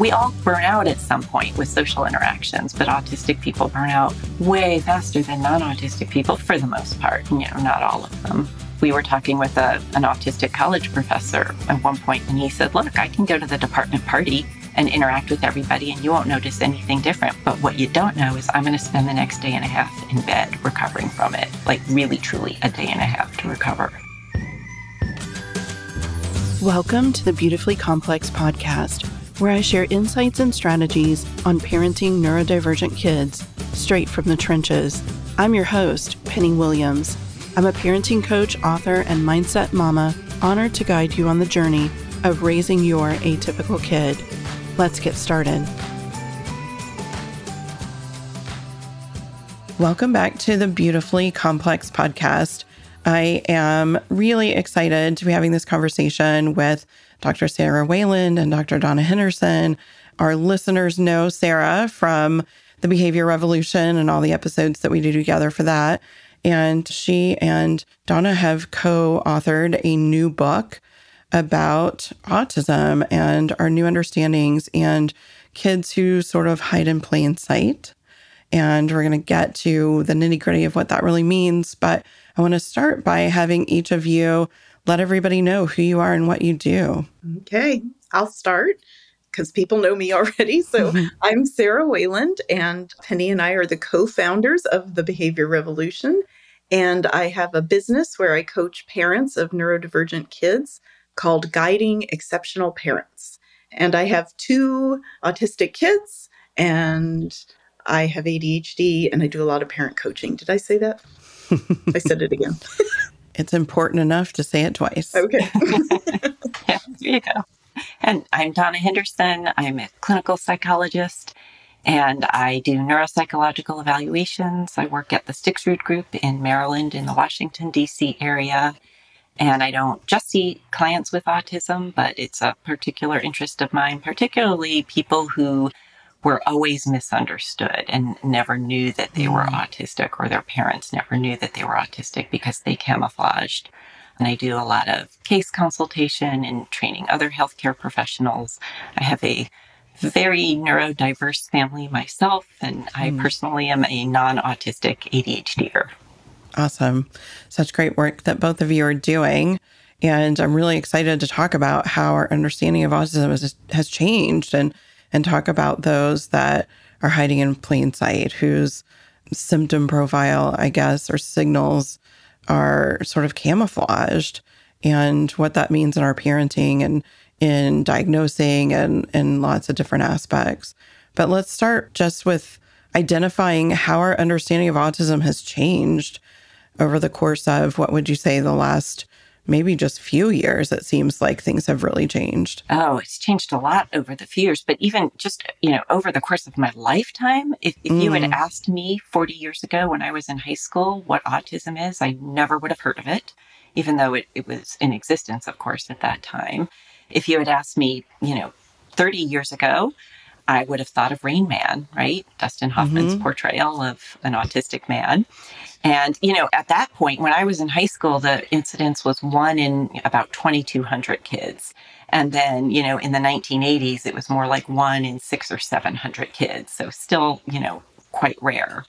We all burn out at some point with social interactions, but autistic people burn out way faster than non autistic people for the most part, you know, not all of them. We were talking with a, an autistic college professor at one point, and he said, Look, I can go to the department party and interact with everybody, and you won't notice anything different. But what you don't know is I'm going to spend the next day and a half in bed recovering from it, like really, truly a day and a half to recover. Welcome to the Beautifully Complex podcast, where I share insights and strategies on parenting neurodivergent kids straight from the trenches. I'm your host, Penny Williams. I'm a parenting coach, author, and mindset mama, honored to guide you on the journey of raising your atypical kid. Let's get started. Welcome back to the Beautifully Complex podcast. I am really excited to be having this conversation with Dr. Sarah Wayland and Dr. Donna Henderson. Our listeners know Sarah from the Behavior Revolution and all the episodes that we do together for that. And she and Donna have co authored a new book about autism and our new understandings and kids who sort of hide in plain sight. And we're going to get to the nitty gritty of what that really means. But I want to start by having each of you let everybody know who you are and what you do. Okay, I'll start because people know me already. So mm-hmm. I'm Sarah Wayland, and Penny and I are the co founders of the Behavior Revolution. And I have a business where I coach parents of neurodivergent kids called Guiding Exceptional Parents. And I have two autistic kids, and I have ADHD, and I do a lot of parent coaching. Did I say that? I said it again. it's important enough to say it twice. Okay. yeah, there you go. And I'm Donna Henderson. I'm a clinical psychologist and I do neuropsychological evaluations. I work at the Stixrud Group in Maryland in the Washington, D.C. area. And I don't just see clients with autism, but it's a particular interest of mine, particularly people who were always misunderstood and never knew that they were mm. autistic or their parents never knew that they were autistic because they camouflaged. And I do a lot of case consultation and training other healthcare professionals. I have a very neurodiverse family myself, and I mm. personally am a non autistic ADHDer. Awesome. Such great work that both of you are doing. And I'm really excited to talk about how our understanding of autism has, has changed and, and talk about those that are hiding in plain sight, whose symptom profile, I guess, or signals are sort of camouflaged, and what that means in our parenting and in diagnosing and in lots of different aspects. But let's start just with identifying how our understanding of autism has changed over the course of what would you say the last maybe just few years it seems like things have really changed oh it's changed a lot over the few years but even just you know over the course of my lifetime if, if mm. you had mm. asked me 40 years ago when i was in high school what autism is i never would have heard of it even though it, it was in existence of course at that time if you had asked me you know 30 years ago I would have thought of Rain Man, right? Dustin Hoffman's mm-hmm. portrayal of an autistic man. And, you know, at that point, when I was in high school, the incidence was one in about 2,200 kids. And then, you know, in the 1980s, it was more like one in six or 700 kids. So still, you know, quite rare.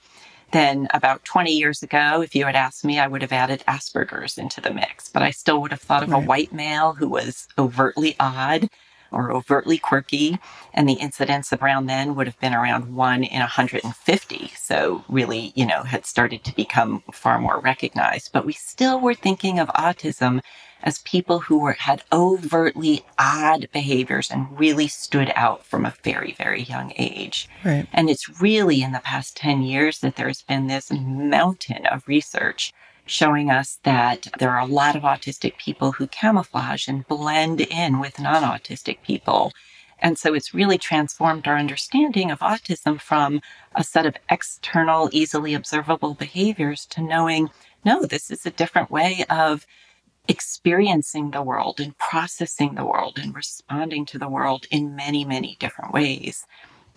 Then about 20 years ago, if you had asked me, I would have added Asperger's into the mix, but I still would have thought of right. a white male who was overtly odd or overtly quirky. And the incidence around then would have been around one in 150. So really, you know, had started to become far more recognized. But we still were thinking of autism as people who were, had overtly odd behaviors and really stood out from a very, very young age. Right. And it's really in the past 10 years that there's been this mountain of research showing us that there are a lot of autistic people who camouflage and blend in with non autistic people. And so it's really transformed our understanding of autism from a set of external, easily observable behaviors to knowing, no, this is a different way of experiencing the world and processing the world and responding to the world in many, many different ways.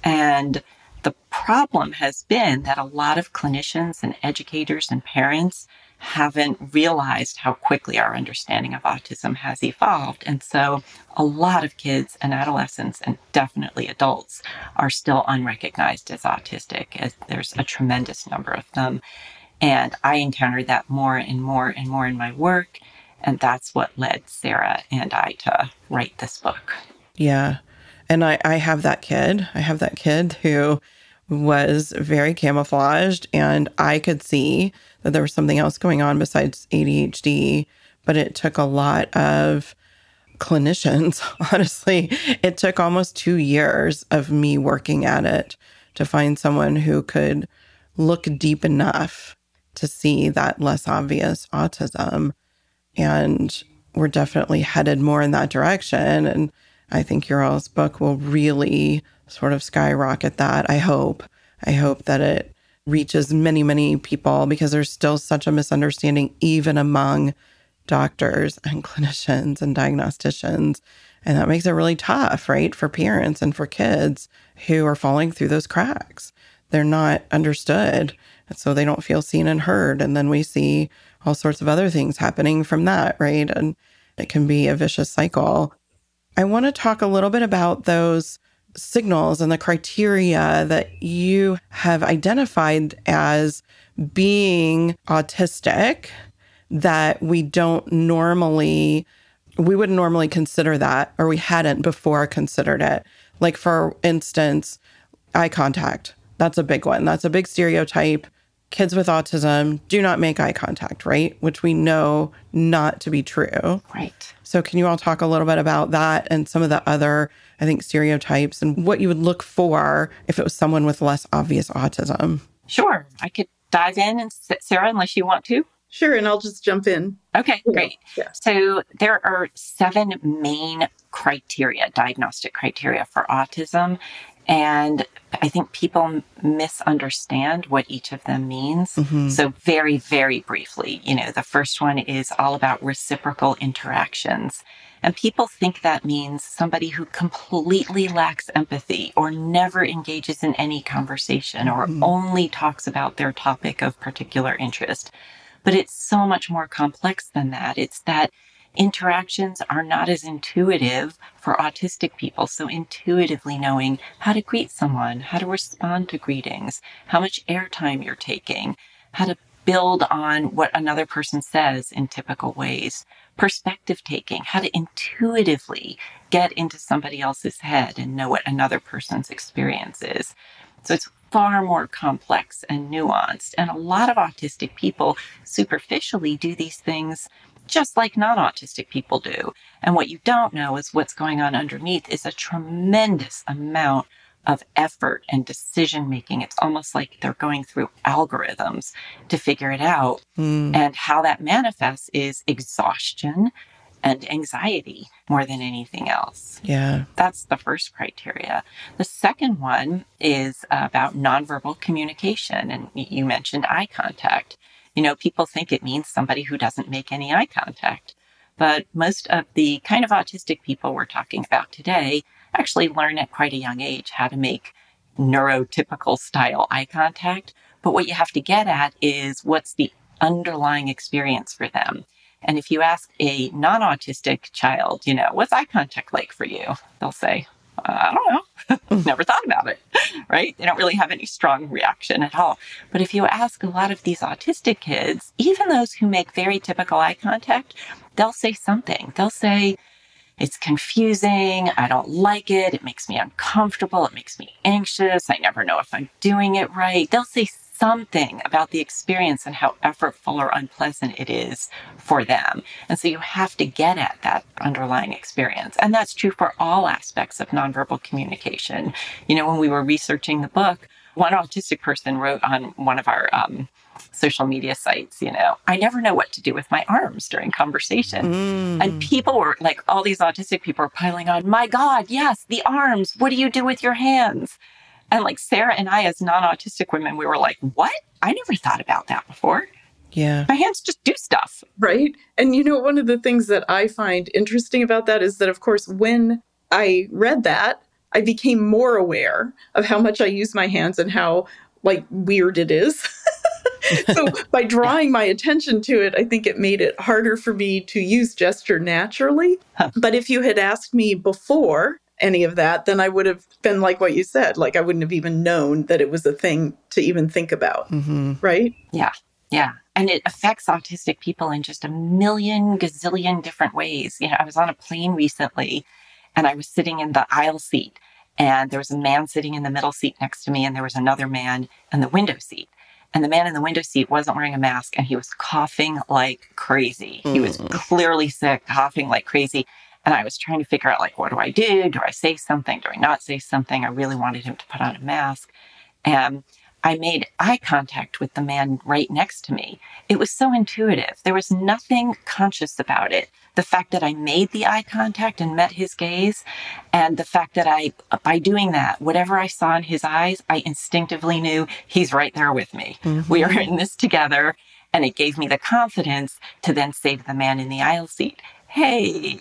And the problem has been that a lot of clinicians and educators and parents haven't realized how quickly our understanding of autism has evolved. And so a lot of kids and adolescents and definitely adults are still unrecognized as autistic as there's a tremendous number of them. And I encountered that more and more and more in my work. And that's what led Sarah and I to write this book. Yeah. And I, I have that kid. I have that kid who was very camouflaged, and I could see that there was something else going on besides ADHD. But it took a lot of clinicians, honestly. It took almost two years of me working at it to find someone who could look deep enough to see that less obvious autism. And we're definitely headed more in that direction. And I think your all's book will really sort of skyrocket that. I hope. I hope that it reaches many, many people because there's still such a misunderstanding, even among doctors and clinicians and diagnosticians. And that makes it really tough, right, for parents and for kids who are falling through those cracks. They're not understood. And so they don't feel seen and heard. And then we see all sorts of other things happening from that, right? And it can be a vicious cycle. I want to talk a little bit about those signals and the criteria that you have identified as being autistic that we don't normally we wouldn't normally consider that or we hadn't before considered it. Like for instance eye contact. That's a big one. That's a big stereotype. Kids with autism do not make eye contact right? Which we know not to be true. Right so can you all talk a little bit about that and some of the other I think, stereotypes and what you would look for if it was someone with less obvious autism. Sure. I could dive in and Sarah, unless you want to. Sure, and I'll just jump in. Okay, great. Yeah. So there are seven main criteria, diagnostic criteria for autism. And I think people misunderstand what each of them means. Mm-hmm. So, very, very briefly, you know, the first one is all about reciprocal interactions. And people think that means somebody who completely lacks empathy or never engages in any conversation or mm-hmm. only talks about their topic of particular interest. But it's so much more complex than that. It's that interactions are not as intuitive for autistic people. So, intuitively knowing how to greet someone, how to respond to greetings, how much airtime you're taking, how to build on what another person says in typical ways perspective taking, how to intuitively get into somebody else's head and know what another person's experience is. So it's far more complex and nuanced. And a lot of autistic people superficially do these things just like non autistic people do. And what you don't know is what's going on underneath is a tremendous amount of effort and decision making. It's almost like they're going through algorithms to figure it out. Mm. And how that manifests is exhaustion and anxiety more than anything else. Yeah. That's the first criteria. The second one is about nonverbal communication. And you mentioned eye contact. You know, people think it means somebody who doesn't make any eye contact. But most of the kind of autistic people we're talking about today actually learn at quite a young age how to make neurotypical style eye contact. But what you have to get at is what's the underlying experience for them. And if you ask a non autistic child, you know, what's eye contact like for you? They'll say, I don't know. Never thought about it, right? They don't really have any strong reaction at all. But if you ask a lot of these autistic kids, even those who make very typical eye contact, they'll say something. They'll say, it's confusing. I don't like it. It makes me uncomfortable. It makes me anxious. I never know if I'm doing it right. They'll say something about the experience and how effortful or unpleasant it is for them. And so you have to get at that underlying experience. And that's true for all aspects of nonverbal communication. You know, when we were researching the book, one autistic person wrote on one of our um, social media sites, you know, I never know what to do with my arms during conversation. Mm. And people were like, all these autistic people are piling on, my God, yes, the arms. What do you do with your hands? And like Sarah and I, as non autistic women, we were like, what? I never thought about that before. Yeah. My hands just do stuff. Right. And you know, one of the things that I find interesting about that is that, of course, when I read that, I became more aware of how much I use my hands and how like weird it is. so by drawing my attention to it, I think it made it harder for me to use gesture naturally. Huh. But if you had asked me before any of that, then I would have been like what you said. Like I wouldn't have even known that it was a thing to even think about. Mm-hmm. Right? Yeah. Yeah. And it affects autistic people in just a million gazillion different ways. You know, I was on a plane recently and I was sitting in the aisle seat and there was a man sitting in the middle seat next to me and there was another man in the window seat. And the man in the window seat wasn't wearing a mask and he was coughing like crazy. Mm. He was mm. clearly sick, coughing like crazy. And I was trying to figure out, like, what do I do? Do I say something? Do I not say something? I really wanted him to put on a mask. And I made eye contact with the man right next to me. It was so intuitive. There was nothing conscious about it. The fact that I made the eye contact and met his gaze, and the fact that I, by doing that, whatever I saw in his eyes, I instinctively knew he's right there with me. Mm-hmm. We are in this together. And it gave me the confidence to then say to the man in the aisle seat, Hey,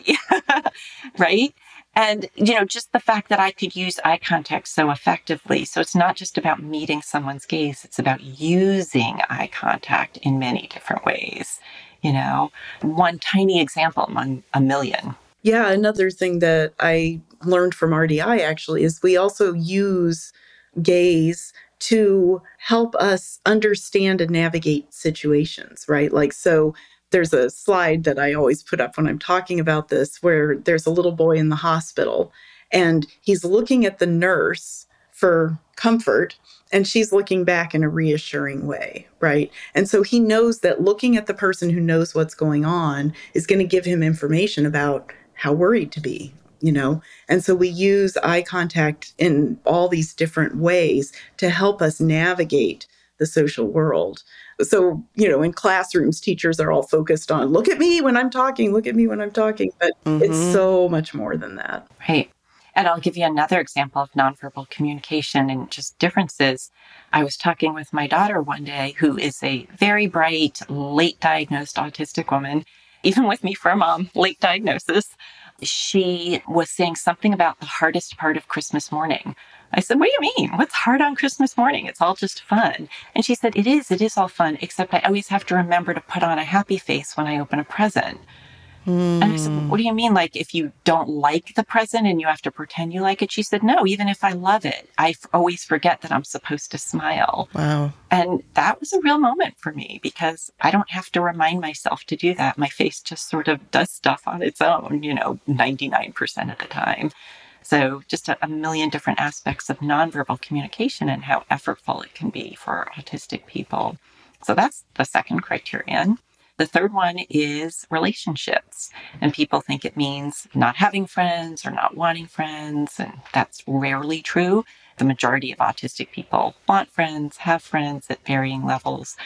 right? And, you know, just the fact that I could use eye contact so effectively. So it's not just about meeting someone's gaze, it's about using eye contact in many different ways. You know, one tiny example among a million. Yeah, another thing that I learned from RDI actually is we also use gaze to help us understand and navigate situations, right? Like, so there's a slide that I always put up when I'm talking about this where there's a little boy in the hospital and he's looking at the nurse for comfort and she's looking back in a reassuring way, right? And so he knows that looking at the person who knows what's going on is going to give him information about how worried to be, you know? And so we use eye contact in all these different ways to help us navigate the social world. So, you know, in classrooms, teachers are all focused on look at me when I'm talking, look at me when I'm talking, but mm-hmm. it's so much more than that. Right. And I'll give you another example of nonverbal communication and just differences. I was talking with my daughter one day, who is a very bright, late diagnosed autistic woman, even with me for a mom, late diagnosis. She was saying something about the hardest part of Christmas morning. I said, What do you mean? What's hard on Christmas morning? It's all just fun. And she said, It is. It is all fun, except I always have to remember to put on a happy face when I open a present. Mm. And I said, What do you mean? Like, if you don't like the present and you have to pretend you like it? She said, No, even if I love it, I f- always forget that I'm supposed to smile. Wow. And that was a real moment for me because I don't have to remind myself to do that. My face just sort of does stuff on its own, you know, 99% of the time. So, just a, a, million different aspects of nonverbal communication and how effortful it can be for autistic people. So, that's the second criterion. The third one is relationships. And people think it means not having friends or not wanting friends. And that's rarely true. The majority of autistic people want friends, have friends at varying levels.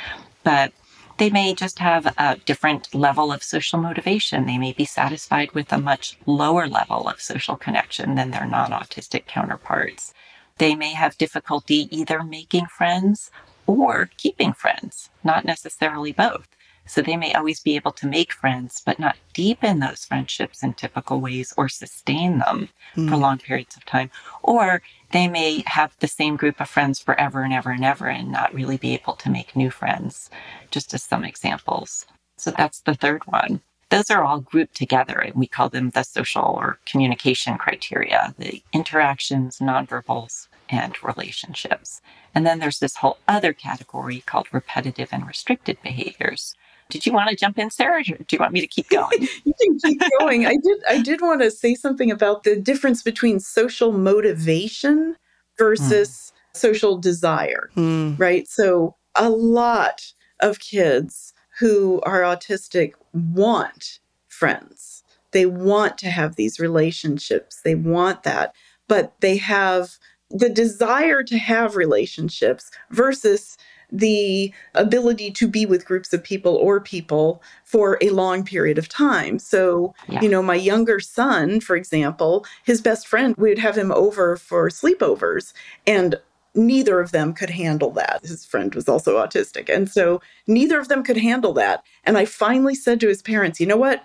But they may just have a different level of social motivation. They may be satisfied with a much lower level of social connection than their non autistic counterparts. They may have difficulty either making friends or keeping friends, not necessarily both. So they may always be able to make friends, but not deepen those friendships in typical ways or sustain them mm. for long periods of time. Or they may have the same group of friends forever and ever and ever and not really be able to make new friends, just as some examples. So that's the third one. Those are all grouped together and we call them the social or communication criteria, the interactions, nonverbals, and relationships. And then there's this whole other category called repetitive and restricted behaviors, did you want to jump in, Sarah? do you want me to keep going? you can keep going. I did. I did want to say something about the difference between social motivation versus mm. social desire. Mm. Right. So a lot of kids who are autistic want friends. They want to have these relationships. They want that, but they have the desire to have relationships versus the ability to be with groups of people or people for a long period of time. So, yeah. you know, my younger son, for example, his best friend, we would have him over for sleepovers and neither of them could handle that. His friend was also autistic. And so neither of them could handle that. And I finally said to his parents, you know what?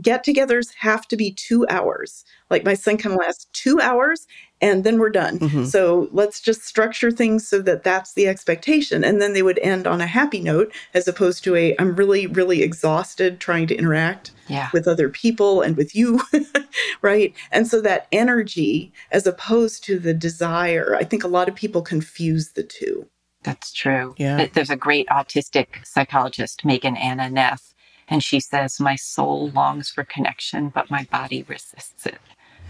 Get togethers have to be two hours. Like my son can last two hours and then we're done. Mm-hmm. So let's just structure things so that that's the expectation. And then they would end on a happy note as opposed to a, I'm really, really exhausted trying to interact yeah. with other people and with you. right. And so that energy, as opposed to the desire, I think a lot of people confuse the two. That's true. Yeah. There's a great autistic psychologist, Megan Anna Neff, and she says, My soul longs for connection, but my body resists it.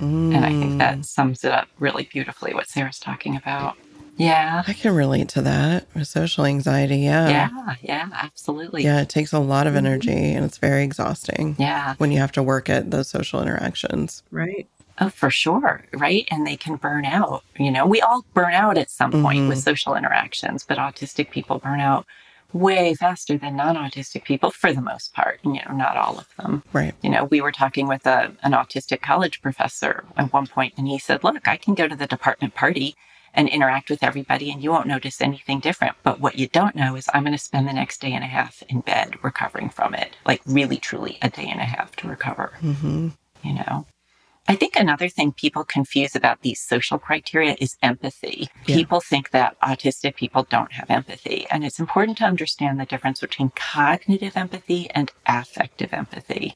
Mm. And I think that mm. sums it up really beautifully what Sarah's talking about. Yeah. I can relate to that with social anxiety. Yeah. Yeah. Yeah. Absolutely. Yeah. It takes a lot of mm-hmm. energy mm-hmm. and it's very exhausting. Yeah. When you have to work at those social interactions. Right. Oh, for sure. Right. And they can burn out. You know, we all burn out at some point mm-hmm. with social interactions, but autistic people burn out way faster than non-autistic people for the most part you know not all of them. Right. You know we were talking with a, an autistic college professor at one point and he said look i can go to the department party and interact with everybody and you won't notice anything different. But what you don't know is i'm going to spend the next day and a half in bed recovering from it like really truly a day and a half to recover. Mm-hmm. you know I think another thing people confuse about these social criteria is empathy. Yeah. People think that autistic people don't have empathy. And it's important to understand the difference between cognitive empathy and affective empathy.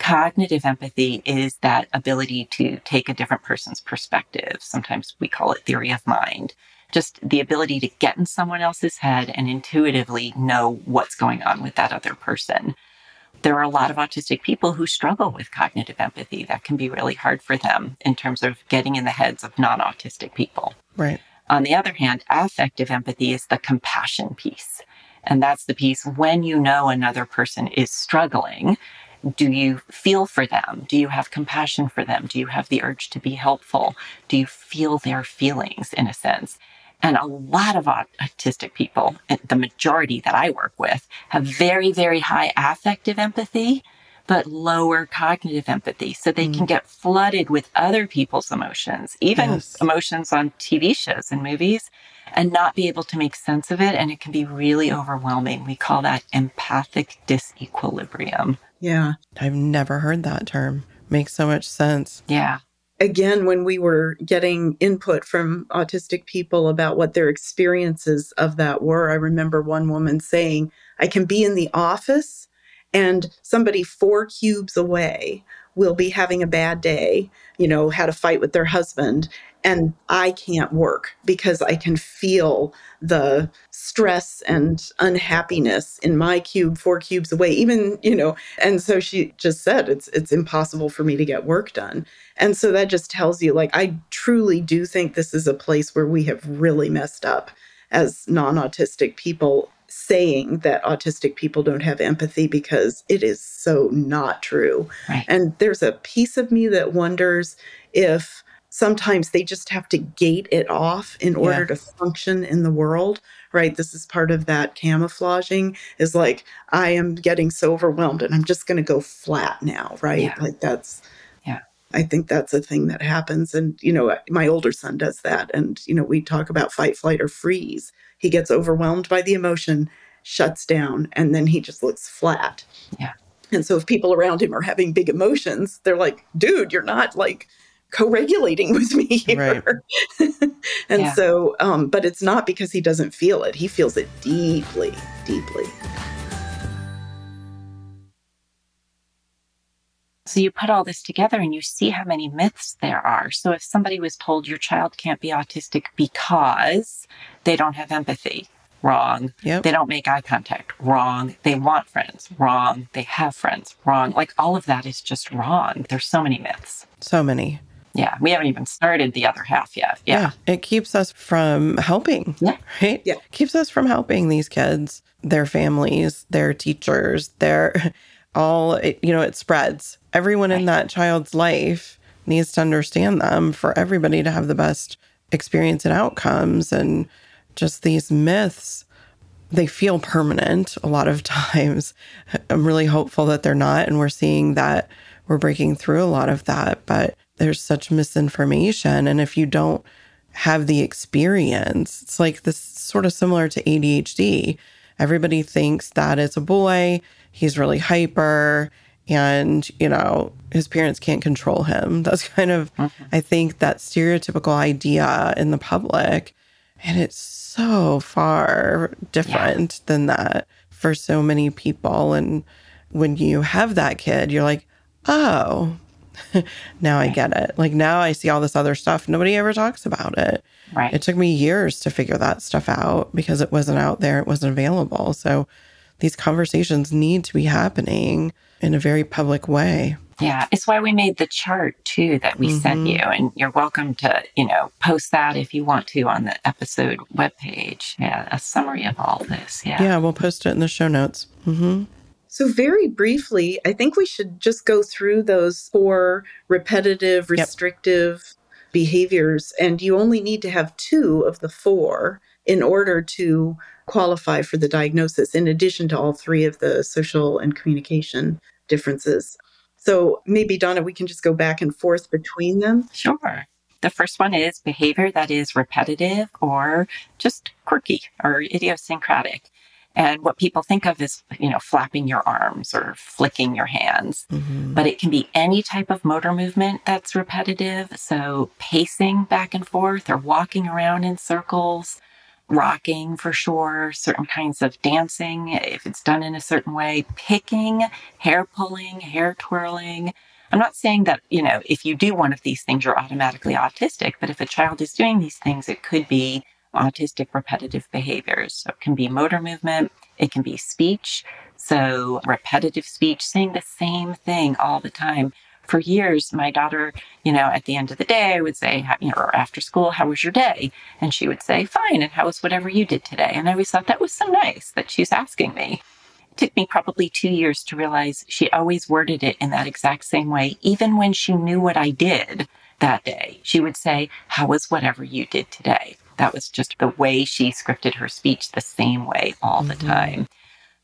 Cognitive empathy is that ability to take a different person's perspective. Sometimes we call it theory of mind. Just the ability to get in someone else's head and intuitively know what's going on with that other person there are a lot of autistic people who struggle with cognitive empathy. That can be really hard for them in terms of getting in the heads of non autistic people. Right. On the other hand, affective empathy is the compassion piece. And that's the piece when you know another person is struggling. Do you feel for them? Do you have compassion for them? Do you have the urge to be helpful? Do you feel their feelings in a sense? And a lot of autistic people, the majority that I work with, have very, very high affective empathy, but lower cognitive empathy. So they mm. can get flooded with other people's emotions, even yes. emotions on TV shows and movies, and not be able to make sense of it. And it can be really overwhelming. We call that empathic disequilibrium. Yeah. I've never heard that term. Makes so much sense. Yeah again, when we were getting input from autistic people about what their experiences of that were, I remember one woman saying, I can be in the office and somebody four cubes away will be having a bad day, you know, had a fight with their husband, and I can't work because I can feel the stress and unhappiness in my cube four cubes away even you know and so she just said it's it's impossible for me to get work done. And so that just tells you like I truly do think this is a place where we have really messed up as non-autistic people saying that autistic people don't have empathy because it is so not true. Right. And there's a piece of me that wonders if sometimes they just have to gate it off in order yeah. to function in the world right this is part of that camouflaging is like i am getting so overwhelmed and i'm just going to go flat now right yeah. like that's yeah i think that's a thing that happens and you know my older son does that and you know we talk about fight flight or freeze he gets overwhelmed by the emotion shuts down and then he just looks flat yeah and so if people around him are having big emotions they're like dude you're not like co-regulating with me here. Right. and yeah. so, um, but it's not because he doesn't feel it. He feels it deeply, deeply. So you put all this together and you see how many myths there are. So if somebody was told your child can't be autistic because they don't have empathy, wrong. Yep. They don't make eye contact, wrong. They want friends, wrong. They have friends, wrong. Like all of that is just wrong. There's so many myths. So many. Yeah, we haven't even started the other half yet. Yeah. yeah. It keeps us from helping. Yeah. Right? Yeah. Keeps us from helping these kids, their families, their teachers, their all, it, you know, it spreads. Everyone right. in that child's life needs to understand them for everybody to have the best experience and outcomes. And just these myths, they feel permanent a lot of times. I'm really hopeful that they're not. And we're seeing that we're breaking through a lot of that. But there's such misinformation. And if you don't have the experience, it's like this sort of similar to ADHD. Everybody thinks that it's a boy, he's really hyper, and, you know, his parents can't control him. That's kind of, mm-hmm. I think, that stereotypical idea in the public. And it's so far different yeah. than that for so many people. And when you have that kid, you're like, oh, now I get it. Like now I see all this other stuff. Nobody ever talks about it. Right. It took me years to figure that stuff out because it wasn't out there, it wasn't available. So these conversations need to be happening in a very public way. Yeah, it's why we made the chart too that we mm-hmm. sent you. And you're welcome to, you know, post that if you want to on the episode webpage. Yeah, a summary of all this. Yeah. Yeah, we'll post it in the show notes. Mm-hmm. So, very briefly, I think we should just go through those four repetitive, restrictive yep. behaviors. And you only need to have two of the four in order to qualify for the diagnosis, in addition to all three of the social and communication differences. So maybe, Donna, we can just go back and forth between them. Sure. The first one is behavior that is repetitive or just quirky or idiosyncratic. And what people think of is, you know, flapping your arms or flicking your hands. Mm-hmm. But it can be any type of motor movement that's repetitive. So pacing back and forth or walking around in circles, rocking for sure, certain kinds of dancing, if it's done in a certain way, picking, hair pulling, hair twirling. I'm not saying that, you know, if you do one of these things, you're automatically autistic, but if a child is doing these things, it could be autistic repetitive behaviors. So it can be motor movement, it can be speech. So repetitive speech, saying the same thing all the time for years, my daughter, you know, at the end of the day, I would say, you know, or after school, how was your day? And she would say, fine. And how was whatever you did today? And I always thought that was so nice that she's asking me. It took me probably two years to realize she always worded it in that exact same way, even when she knew what I did that day. She would say, how was whatever you did today? That was just the way she scripted her speech the same way all mm-hmm. the time.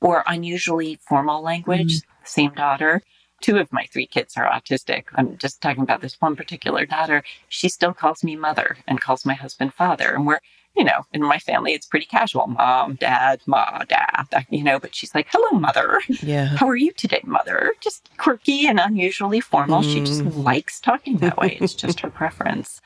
Or unusually formal language, mm-hmm. same daughter two of my three kids are autistic. I'm just talking about this one particular daughter. She still calls me mother and calls my husband father. And we're, you know, in my family, it's pretty casual mom, dad, ma, dad, you know, but she's like, hello, mother. Yeah. How are you today, mother? Just quirky and unusually formal. Mm. She just mm. likes talking that way. It's just her preference.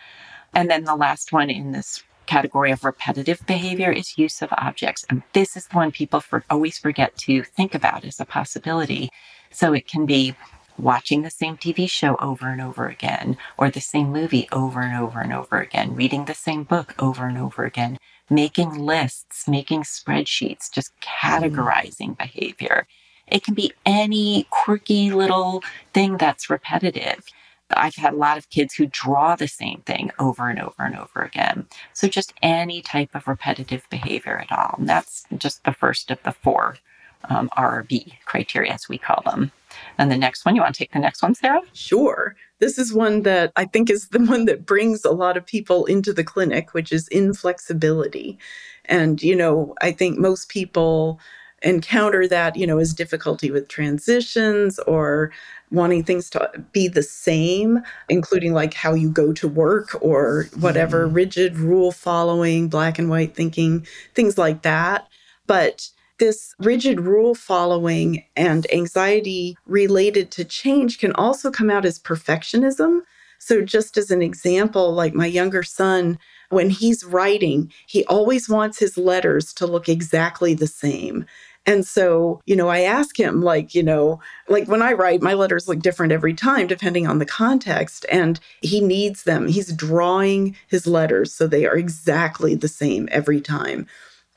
And then the last one in this category of repetitive behavior is use of objects. And this is the one people for, always forget to think about as a possibility. So it can be watching the same TV show over and over again, or the same movie over and over and over again, reading the same book over and over again, making lists, making spreadsheets, just categorizing mm. behavior. It can be any quirky little thing that's repetitive. I've had a lot of kids who draw the same thing over and over and over again. So just any type of repetitive behavior at all. And that's just the first of the four um, RRB criteria, as we call them. And the next one, you want to take the next one, Sarah? Sure. This is one that I think is the one that brings a lot of people into the clinic, which is inflexibility. And, you know, I think most people encounter that, you know, as difficulty with transitions or wanting things to be the same, including like how you go to work or whatever, mm. rigid rule following, black and white thinking, things like that. But this rigid rule following and anxiety related to change can also come out as perfectionism. So, just as an example, like my younger son, when he's writing, he always wants his letters to look exactly the same. And so, you know, I ask him, like, you know, like when I write, my letters look different every time, depending on the context. And he needs them. He's drawing his letters so they are exactly the same every time.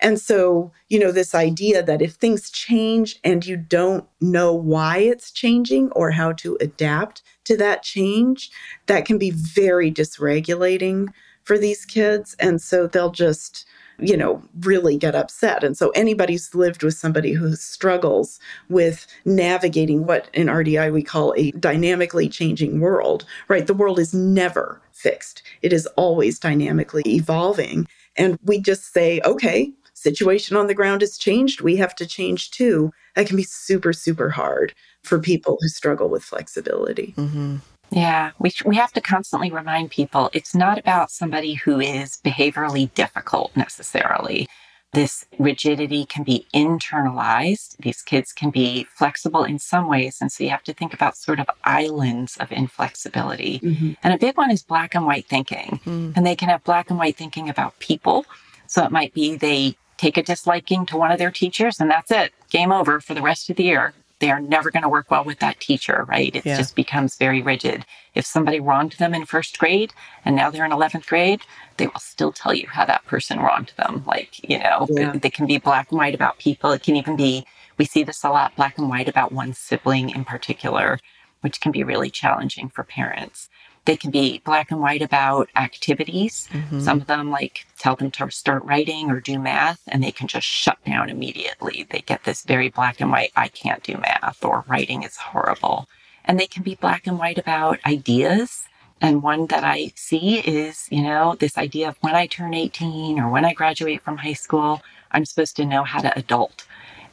And so, you know, this idea that if things change and you don't know why it's changing or how to adapt to that change, that can be very dysregulating for these kids. And so they'll just, you know, really get upset. And so anybody who's lived with somebody who struggles with navigating what in RDI we call a dynamically changing world, right? The world is never fixed. It is always dynamically evolving. And we just say, okay, situation on the ground has changed, we have to change too. That can be super, super hard for people who struggle with flexibility. Mm-hmm. Yeah, we, we have to constantly remind people it's not about somebody who is behaviorally difficult necessarily. This rigidity can be internalized. These kids can be flexible in some ways. And so you have to think about sort of islands of inflexibility. Mm-hmm. And a big one is black and white thinking. Mm. And they can have black and white thinking about people. So it might be they take a disliking to one of their teachers and that's it. Game over for the rest of the year they are never going to work well with that teacher, right? It yeah. just becomes very rigid. If somebody wronged them in first grade and now they're in 11th grade, they will still tell you how that person wronged them. Like, you know, yeah. they can be black and white about people. It can even be, we see this a lot, black and white about one sibling in particular, which can be really challenging for parents. They can be black and white about activities. Mm-hmm. Some of them like tell them to start writing or do math and they can just shut down immediately. They get this very black and white, I can't do math or writing is horrible. And they can be black and white about ideas. And one that I see is, you know, this idea of when I turn 18 or when I graduate from high school, I'm supposed to know how to adult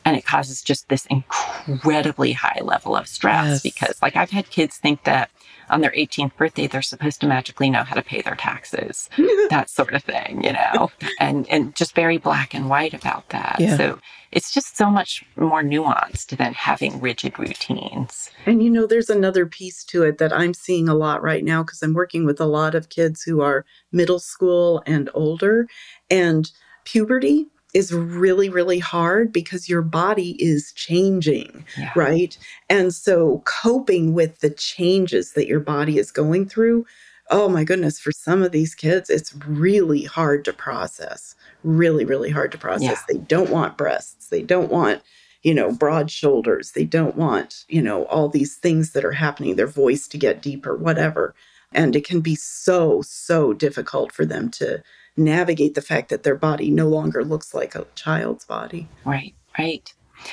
and it causes just this incredibly high level of stress yes. because like I've had kids think that on their 18th birthday, they're supposed to magically know how to pay their taxes, that sort of thing, you know, and, and just very black and white about that. Yeah. So it's just so much more nuanced than having rigid routines. And, you know, there's another piece to it that I'm seeing a lot right now because I'm working with a lot of kids who are middle school and older. And puberty is really, really hard because your body is changing, yeah. right? And so coping with the changes that your body is going through, oh my goodness, for some of these kids, it's really hard to process. Really, really hard to process. Yeah. They don't want breasts. They don't want, you know, broad shoulders. They don't want, you know, all these things that are happening, their voice to get deeper, whatever. And it can be so, so difficult for them to navigate the fact that their body no longer looks like a child's body. Right, right.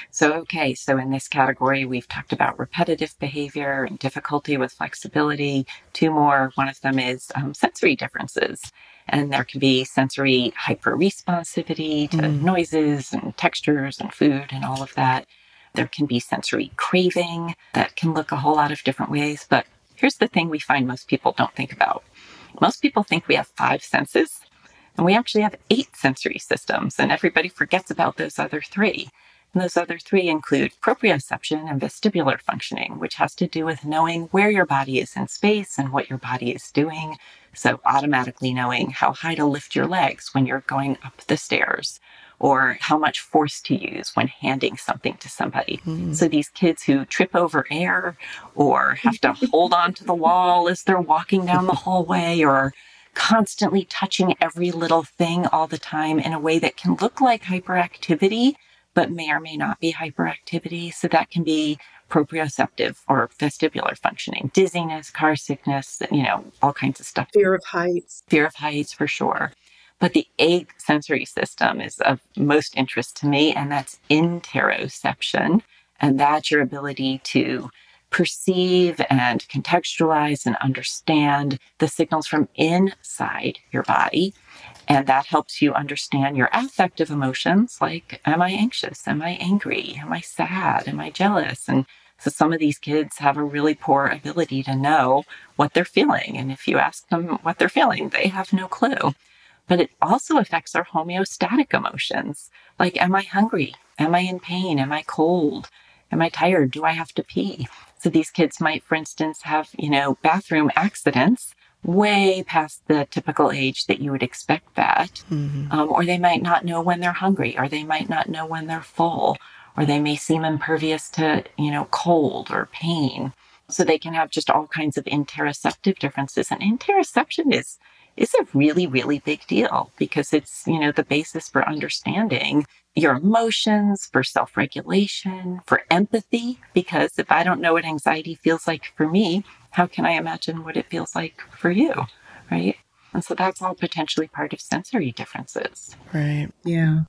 So, okay, so in this category, we've talked about repetitive behavior and difficulty with flexibility. Two more. One of them is um, sensory differences. And there can be sensory hyperresponsivity to mm. noises and textures and food and all of that. There can be sensory craving that can look a whole lot of different ways. But here's the thing we find most people don't think about most people think we have five senses and we actually have eight sensory systems, and everybody forgets about those other three. And those other three include proprioception and vestibular functioning, which has to do with knowing where your body is in space and what your body is doing. So, automatically knowing how high to lift your legs when you're going up the stairs, or how much force to use when handing something to somebody. Mm. So, these kids who trip over air or have to hold on to the wall as they're walking down the hallway or constantly touching every little thing all the time in a way that can look like hyperactivity, but may or may not be hyperactivity. So that can be proprioceptive or vestibular functioning, dizziness, car sickness, you know, all kinds of stuff. Fear of heights. Fear of heights for sure. But the eighth sensory system is of most interest to me, and that's interoception. And that's your ability to perceive and contextualize and understand the signals from inside your body. And that helps you understand your affective emotions like, am I anxious? Am I angry? Am I sad? Am I jealous? And so some of these kids have a really poor ability to know what they're feeling. And if you ask them what they're feeling, they have no clue. But it also affects our homeostatic emotions like, am I hungry? Am I in pain? Am I cold? Am I tired? Do I have to pee? So these kids might, for instance, have, you know, bathroom accidents way past the typical age that you would expect that. Mm-hmm. Um, or they might not know when they're hungry, or they might not know when they're full, or they may seem impervious to, you know, cold or pain. So they can have just all kinds of interoceptive differences. And interoception is is a really, really big deal because it's, you know, the basis for understanding your emotions, for self regulation, for empathy. Because if I don't know what anxiety feels like for me, how can I imagine what it feels like for you? Right. And so that's all potentially part of sensory differences. Right. Yeah.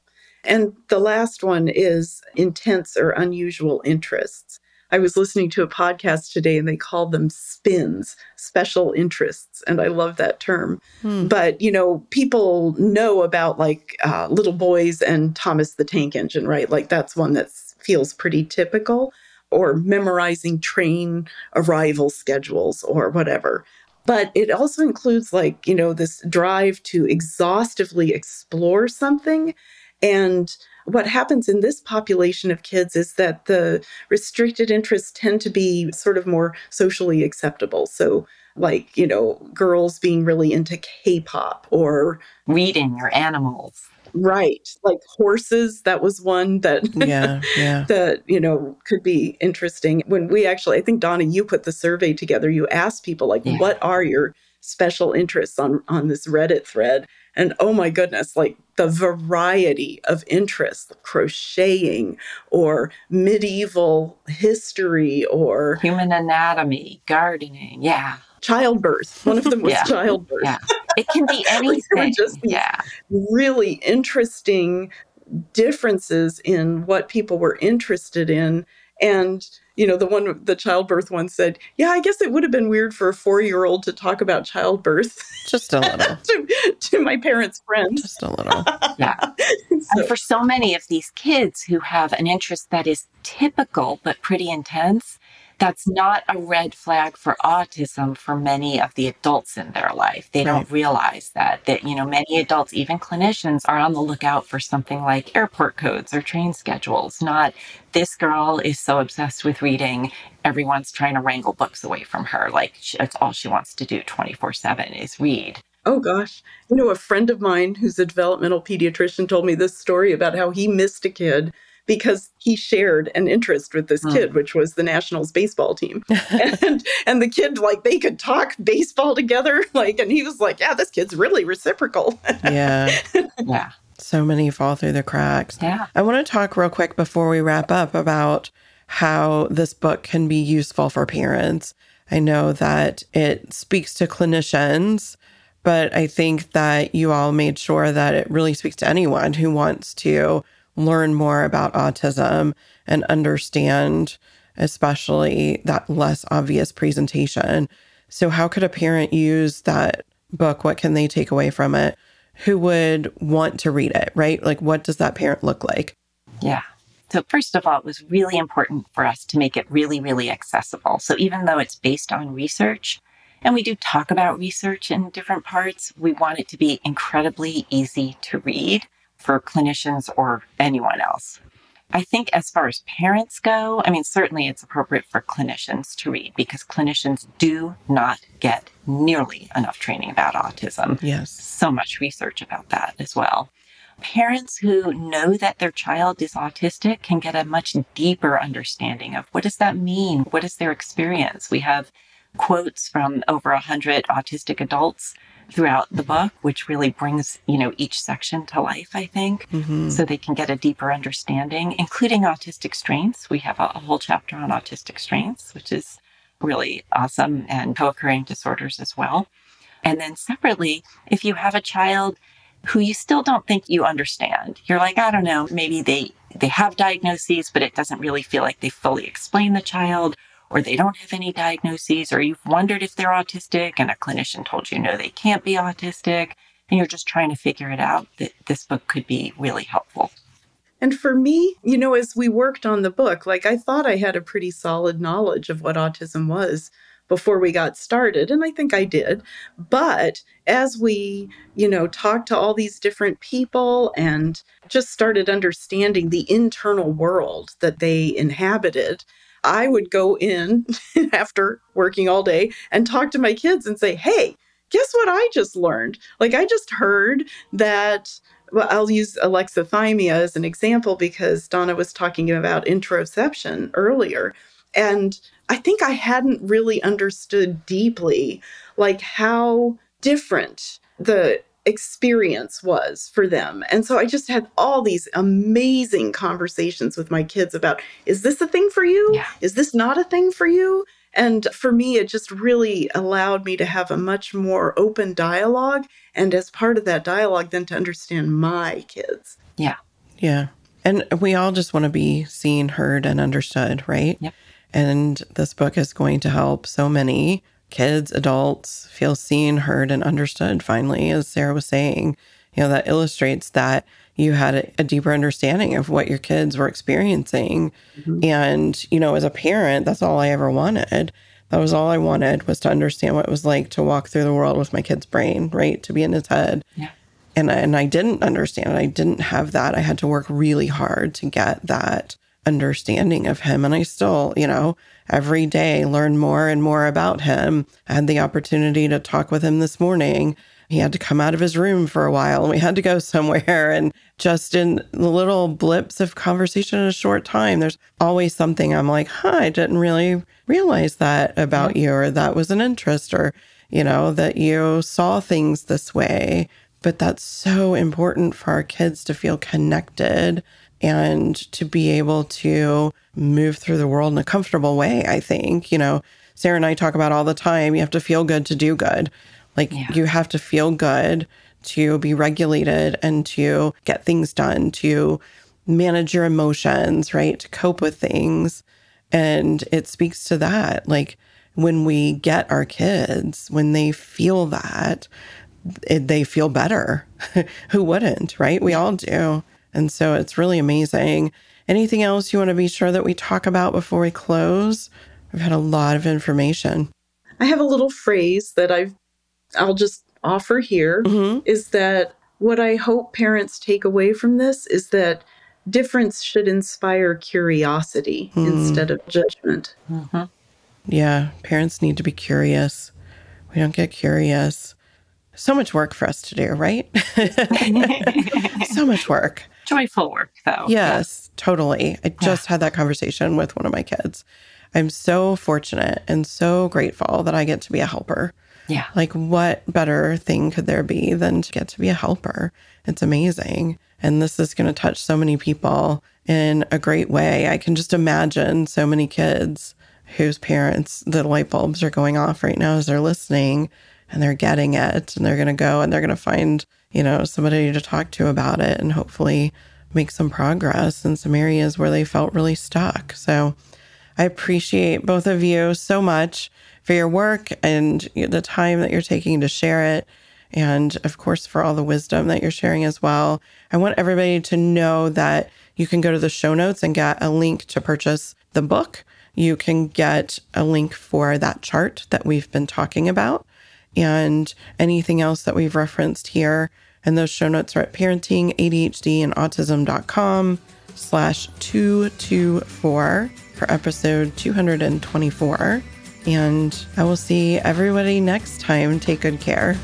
And the last one is intense or unusual interests. I was listening to a podcast today and they called them spins, special interests. And I love that term. Hmm. But, you know, people know about like uh, little boys and Thomas the Tank Engine, right? Like that's one that feels pretty typical, or memorizing train arrival schedules or whatever. But it also includes like, you know, this drive to exhaustively explore something And what happens in this population of kids is that the restricted interests tend to be sort of more socially acceptable. So, like, you know, girls being really into K pop or reading or animals. Right. Like horses, that was one that yeah, yeah. that, you know, could be interesting. When we actually I think Donna you put the survey together, you asked people like yeah. what are your special interests on on this Reddit thread? And oh my goodness, like the variety of interests, crocheting or medieval history or human anatomy, gardening. Yeah. Childbirth. One of them was yeah. childbirth. Yeah. It can be anything. just yeah. really interesting differences in what people were interested in. And you know, the one, the childbirth one said, Yeah, I guess it would have been weird for a four year old to talk about childbirth. Just a little. to, to, my parents' friends. Just a little. yeah. so. And for so many of these kids who have an interest that is typical but pretty intense, that's not a red flag for autism for many of the adults in their life. They right. don't realize that that you know many adults, even clinicians, are on the lookout for something like airport codes or train schedules. Not this girl is so obsessed with reading, everyone's trying to wrangle books away from her. Like she, it's all she wants to do twenty four seven is read. Oh gosh. You know, a friend of mine who's a developmental pediatrician told me this story about how he missed a kid because he shared an interest with this hmm. kid, which was the Nationals baseball team. and and the kid like they could talk baseball together, like, and he was like, "Yeah, this kid's really reciprocal." yeah, yeah. So many fall through the cracks. Yeah. I want to talk real quick before we wrap up about how this book can be useful for parents. I know that it speaks to clinicians, but I think that you all made sure that it really speaks to anyone who wants to learn more about autism and understand, especially that less obvious presentation. So, how could a parent use that book? What can they take away from it? Who would want to read it, right? Like, what does that parent look like? Yeah. So, first of all, it was really important for us to make it really, really accessible. So, even though it's based on research, and we do talk about research in different parts, we want it to be incredibly easy to read for clinicians or anyone else. I think as far as parents go, I mean, certainly it's appropriate for clinicians to read because clinicians do not get nearly enough training about autism. Yes. So much research about that as well. Parents who know that their child is autistic can get a much deeper understanding of what does that mean? What is their experience? We have quotes from over a hundred autistic adults throughout the book, which really brings, you know, each section to life, I think, mm-hmm. so they can get a deeper understanding, including autistic strengths. We have a, a whole chapter on autistic strengths, which is really awesome, and co occurring disorders as well. And then separately, if you have a child who you still don't think you understand, you're like, I don't know, maybe they, they have diagnoses, but it doesn't really feel like they fully explain the child or they don't have any diagnoses, or you've wondered if they're autistic and a clinician told you no, they can't be autistic, and you're just trying to figure it out, that this book could be really helpful. And for me, you know, as we worked on the book, like I thought I had a pretty solid knowledge of what autism was before we got started and i think i did but as we you know talked to all these different people and just started understanding the internal world that they inhabited I would go in after working all day and talk to my kids and say, hey, guess what I just learned? Like, I just heard that. Well, I'll use alexithymia as an example because Donna was talking about interoception earlier. And I think I hadn't really understood deeply, like, how different the experience was for them. And so I just had all these amazing conversations with my kids about is this a thing for you? Yeah. Is this not a thing for you? And for me, it just really allowed me to have a much more open dialogue. And as part of that dialogue, then to understand my kids. Yeah. Yeah. And we all just want to be seen, heard, and understood, right? Yep. And this book is going to help so many kids, adults feel seen, heard, and understood finally, as Sarah was saying. You know, that illustrates that you had a, a deeper understanding of what your kids were experiencing. Mm-hmm. And, you know, as a parent, that's all I ever wanted. That was all I wanted was to understand what it was like to walk through the world with my kid's brain, right? To be in his head. Yeah. And, and I didn't understand it. I didn't have that. I had to work really hard to get that understanding of him. And I still, you know, every day learn more and more about him. I had the opportunity to talk with him this morning. He had to come out of his room for a while and we had to go somewhere. And just in the little blips of conversation in a short time, there's always something I'm like, huh, I didn't really realize that about you, or that was an interest, or, you know, that you saw things this way. But that's so important for our kids to feel connected and to be able to move through the world in a comfortable way. I think, you know, Sarah and I talk about all the time you have to feel good to do good. Like yeah. you have to feel good to be regulated and to get things done, to manage your emotions, right? To cope with things. And it speaks to that. Like when we get our kids, when they feel that, it, they feel better. Who wouldn't, right? We all do. And so it's really amazing. Anything else you want to be sure that we talk about before we close? I've had a lot of information. I have a little phrase that I've I'll just offer here mm-hmm. is that what I hope parents take away from this is that difference should inspire curiosity mm. instead of judgment. Mm-hmm. Yeah, parents need to be curious. We don't get curious. So much work for us to do, right? so much work. Joyful work, though. Yes, totally. I just yeah. had that conversation with one of my kids. I'm so fortunate and so grateful that I get to be a helper. Yeah. Like, what better thing could there be than to get to be a helper? It's amazing. And this is going to touch so many people in a great way. I can just imagine so many kids whose parents, the light bulbs are going off right now as they're listening and they're getting it and they're going to go and they're going to find, you know, somebody to talk to about it and hopefully make some progress in some areas where they felt really stuck. So I appreciate both of you so much for your work and the time that you're taking to share it. And of course, for all the wisdom that you're sharing as well. I want everybody to know that you can go to the show notes and get a link to purchase the book. You can get a link for that chart that we've been talking about and anything else that we've referenced here. And those show notes are at parenting, ADHD, and autism.com slash 224 for episode 224. And I will see everybody next time. Take good care.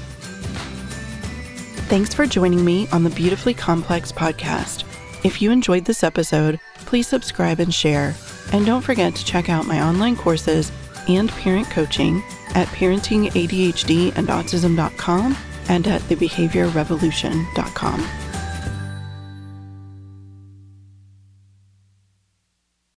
Thanks for joining me on the Beautifully Complex podcast. If you enjoyed this episode, please subscribe and share. And don't forget to check out my online courses and parent coaching at parentingadhdandautism.com and at thebehaviorrevolution.com.